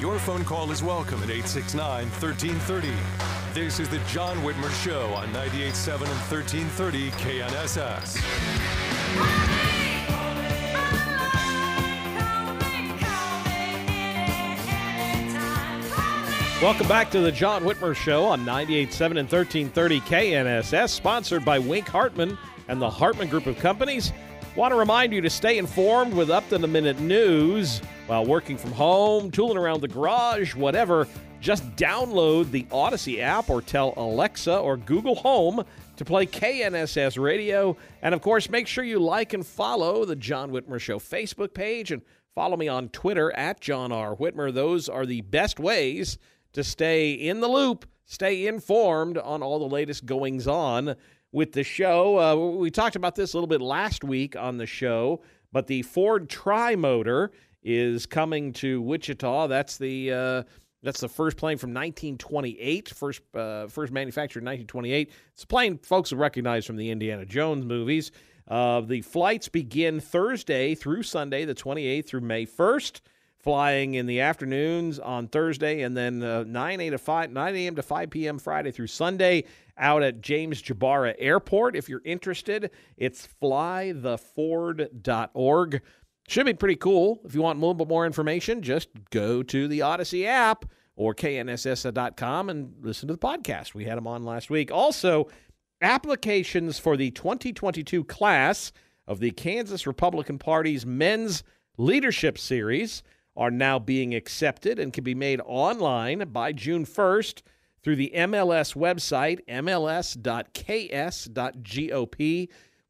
Your phone call is welcome at 869 1330. This is the John Whitmer Show on 98.7 and 1330 KNSS. Welcome back to the John Whitmer Show on 98.7 and 1330 KNSS, sponsored by Wink Hartman and the Hartman Group of Companies. Want to remind you to stay informed with up to the minute news while working from home, tooling around the garage, whatever. Just download the Audacy app or tell Alexa or Google Home to play KNSS Radio. And of course, make sure you like and follow the John Whitmer Show Facebook page and follow me on Twitter at John R. Whitmer. Those are the best ways to stay in the loop, stay informed on all the latest goings on with the show. Uh, we talked about this a little bit last week on the show, but the Ford Tri Motor is coming to Wichita. That's the uh, that's the first plane from 1928, first uh, first manufactured in 1928. It's a plane folks will recognize from the Indiana Jones movies. Uh, the flights begin Thursday through Sunday, the 28th through May 1st flying in the afternoons on Thursday, and then uh, 9 a to 5 9 a.m. to 5 p.m. Friday through Sunday out at James Jabara Airport. If you're interested, it's flytheford.org. Should be pretty cool. If you want a little bit more information, just go to the Audacy app or knss.com and listen to the podcast. We had them on last week. Also, applications for the 2022 class of the Kansas Republican Party's Men's Leadership Series are now being accepted and can be made online by June 1st through the MLS website, mls.ks.gop.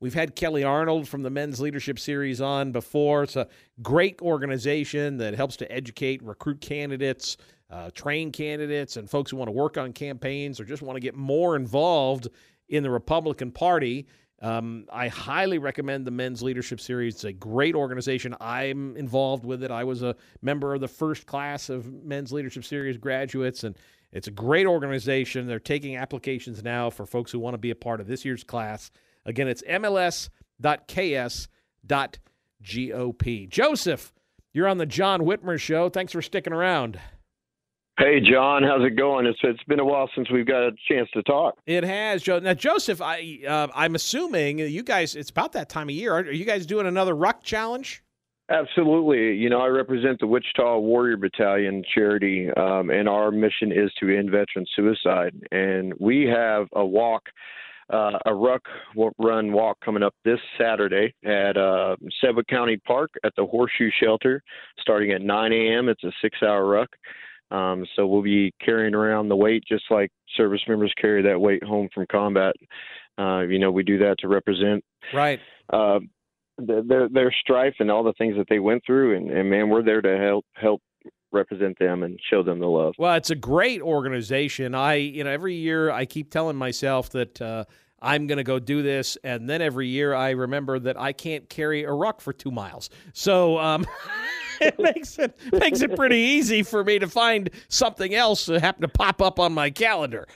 We've had Kelly Arnold from the Men's Leadership Series on before. It's a great organization that helps to educate, recruit candidates, uh, train candidates, and folks who want to work on campaigns or just want to get more involved in the Republican Party. Um, I highly recommend the Men's Leadership Series. It's a great organization. I'm involved with it. I was a member of the first class of Men's Leadership Series graduates, and it's a great organization. They're taking applications now for folks who want to be a part of this year's class. Again, it's mls.ks.gop. Joseph, you're on the John Whitmer Show. Thanks for sticking around. Hey, John, how's it going? It's it's been a while since we've got a chance to talk. It has, Joe. Now, Joseph, I uh, I'm assuming you guys. It's about that time of year. Are, you guys doing another ruck challenge? Absolutely. You know, I represent the Wichita Warrior Battalion charity, um, and our mission is to end veteran suicide. And we have a walk uh, a ruck run walk coming up this Saturday at uh, Sedgwick County Park at the Horseshoe Shelter, starting at 9 a.m. It's a six-hour ruck. Um, so we'll be carrying around the weight just like service members carry that weight home from combat. Uh, you know, we do that to represent right uh, their their strife and all the things that they went through, and, and man, we're there to help help represent them and show them the love. Well, it's a great organization. I, you know, every year I keep telling myself that uh, I'm going to go do this, and then every year I remember that I can't carry a ruck for two miles. So. Um, it makes it makes it pretty easy for me to find something else that happen to pop up on my calendar.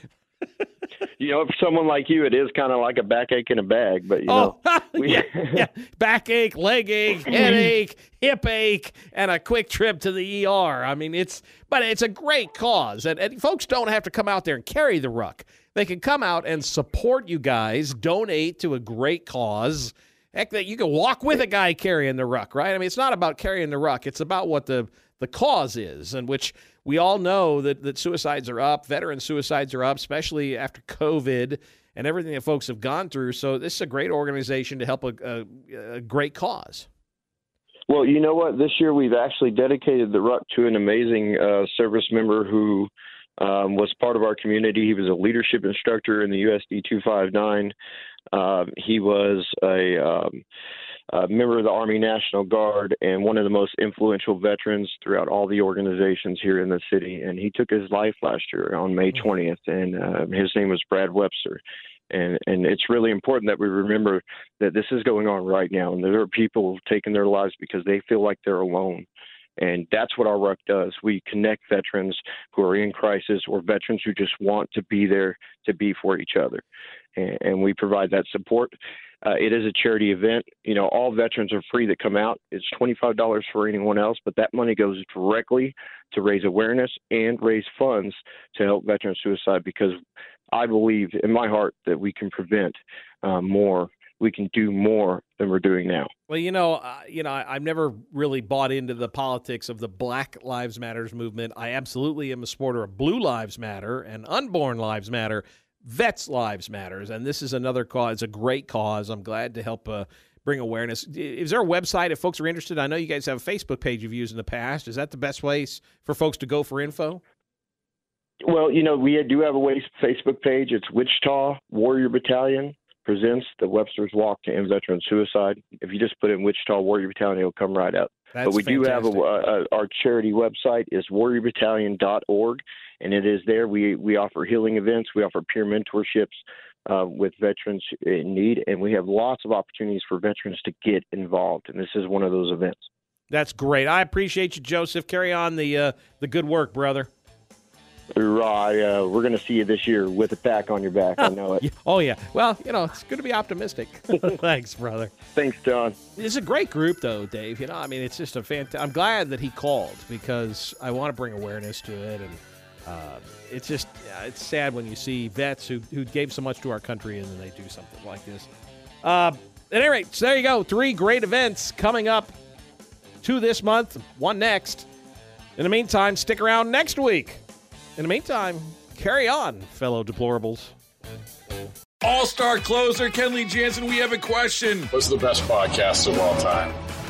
you know, for someone like you, it is kind of like a backache in a bag. But you oh, know, we... yeah, yeah, backache, leg ache, headache, hip ache, and a quick trip to the ER. I mean, it's but it's a great cause, and, and folks don't have to come out there and carry the ruck. They can come out and support you guys, donate to a great cause. Heck, that you can walk with a guy carrying the ruck, right? I mean, it's not about carrying the ruck; it's about what the the cause is, and which we all know that, that suicides are up, veteran suicides are up, especially after COVID and everything that folks have gone through. So this is a great organization to help a, a, a great cause. Well, you know what? This year we've actually dedicated the Ruck to an amazing uh, service member who um, was part of our community. He was a leadership instructor in the USD 259. Um, he was a, um, a, member of the Army National Guard and one of the most influential veterans throughout all the organizations here in the city. And he took his life last year on May 20th, and uh, his name was Brad Webster. And and it's really important that we remember that this is going on right now, and there are people taking their lives because they feel like they're alone. And that's what our ruck does. We connect veterans who are in crisis or veterans who just want to be there to be for each other. And, and we provide that support. Uh, it is a charity event. You know, all veterans are free that come out. It's $25 for anyone else, but that money goes directly to raise awareness and raise funds to help veteran suicide because I believe in my heart that we can prevent uh, more we can do more than we're doing now. Well, you know, uh, you know, I, have never really bought into the politics of the Black Lives Matters movement. I absolutely am a supporter of Blue Lives Matter and Unborn Lives Matter. Vets Lives Matters, and this is another cause. It's a great cause. I'm glad to help uh, bring awareness. Is there a website if folks are interested? I know you guys have a Facebook page you've used in the past. Is that the best place for folks to go for info? Well, you know, we do have a Facebook page. It's Wichita Warrior Battalion presents the Webster's Walk to End Veteran Suicide. If you just put in Wichita Warrior Battalion, it'll come right up. That's but we fantastic. do have a, a, our charity website is warriorbattalion.org, and it is there. We we offer healing events, we offer peer mentorships uh, with veterans in need, and we have lots of opportunities for veterans to get involved. And this is one of those events. That's great. I appreciate you, Joseph. Carry on the uh, the good work, brother. Right. Uh, we're going to see you this year with a pack on your back. I know it. oh, yeah. Well, you know, it's good to be optimistic. Thanks, brother. Thanks, John. It's a great group, though, Dave. You know, I mean, it's just a fantastic. I'm glad that he called because I want to bring awareness to it. And uh, it's just, yeah, it's sad when you see vets who, who gave so much to our country and then they do something like this. Uh, at any rate, so there you go. Three great events coming up. Two this month, one next. In the meantime, stick around next week. In the meantime, carry on, fellow deplorables. All star closer Kenley Jansen, we have a question. What's the best podcast of all time?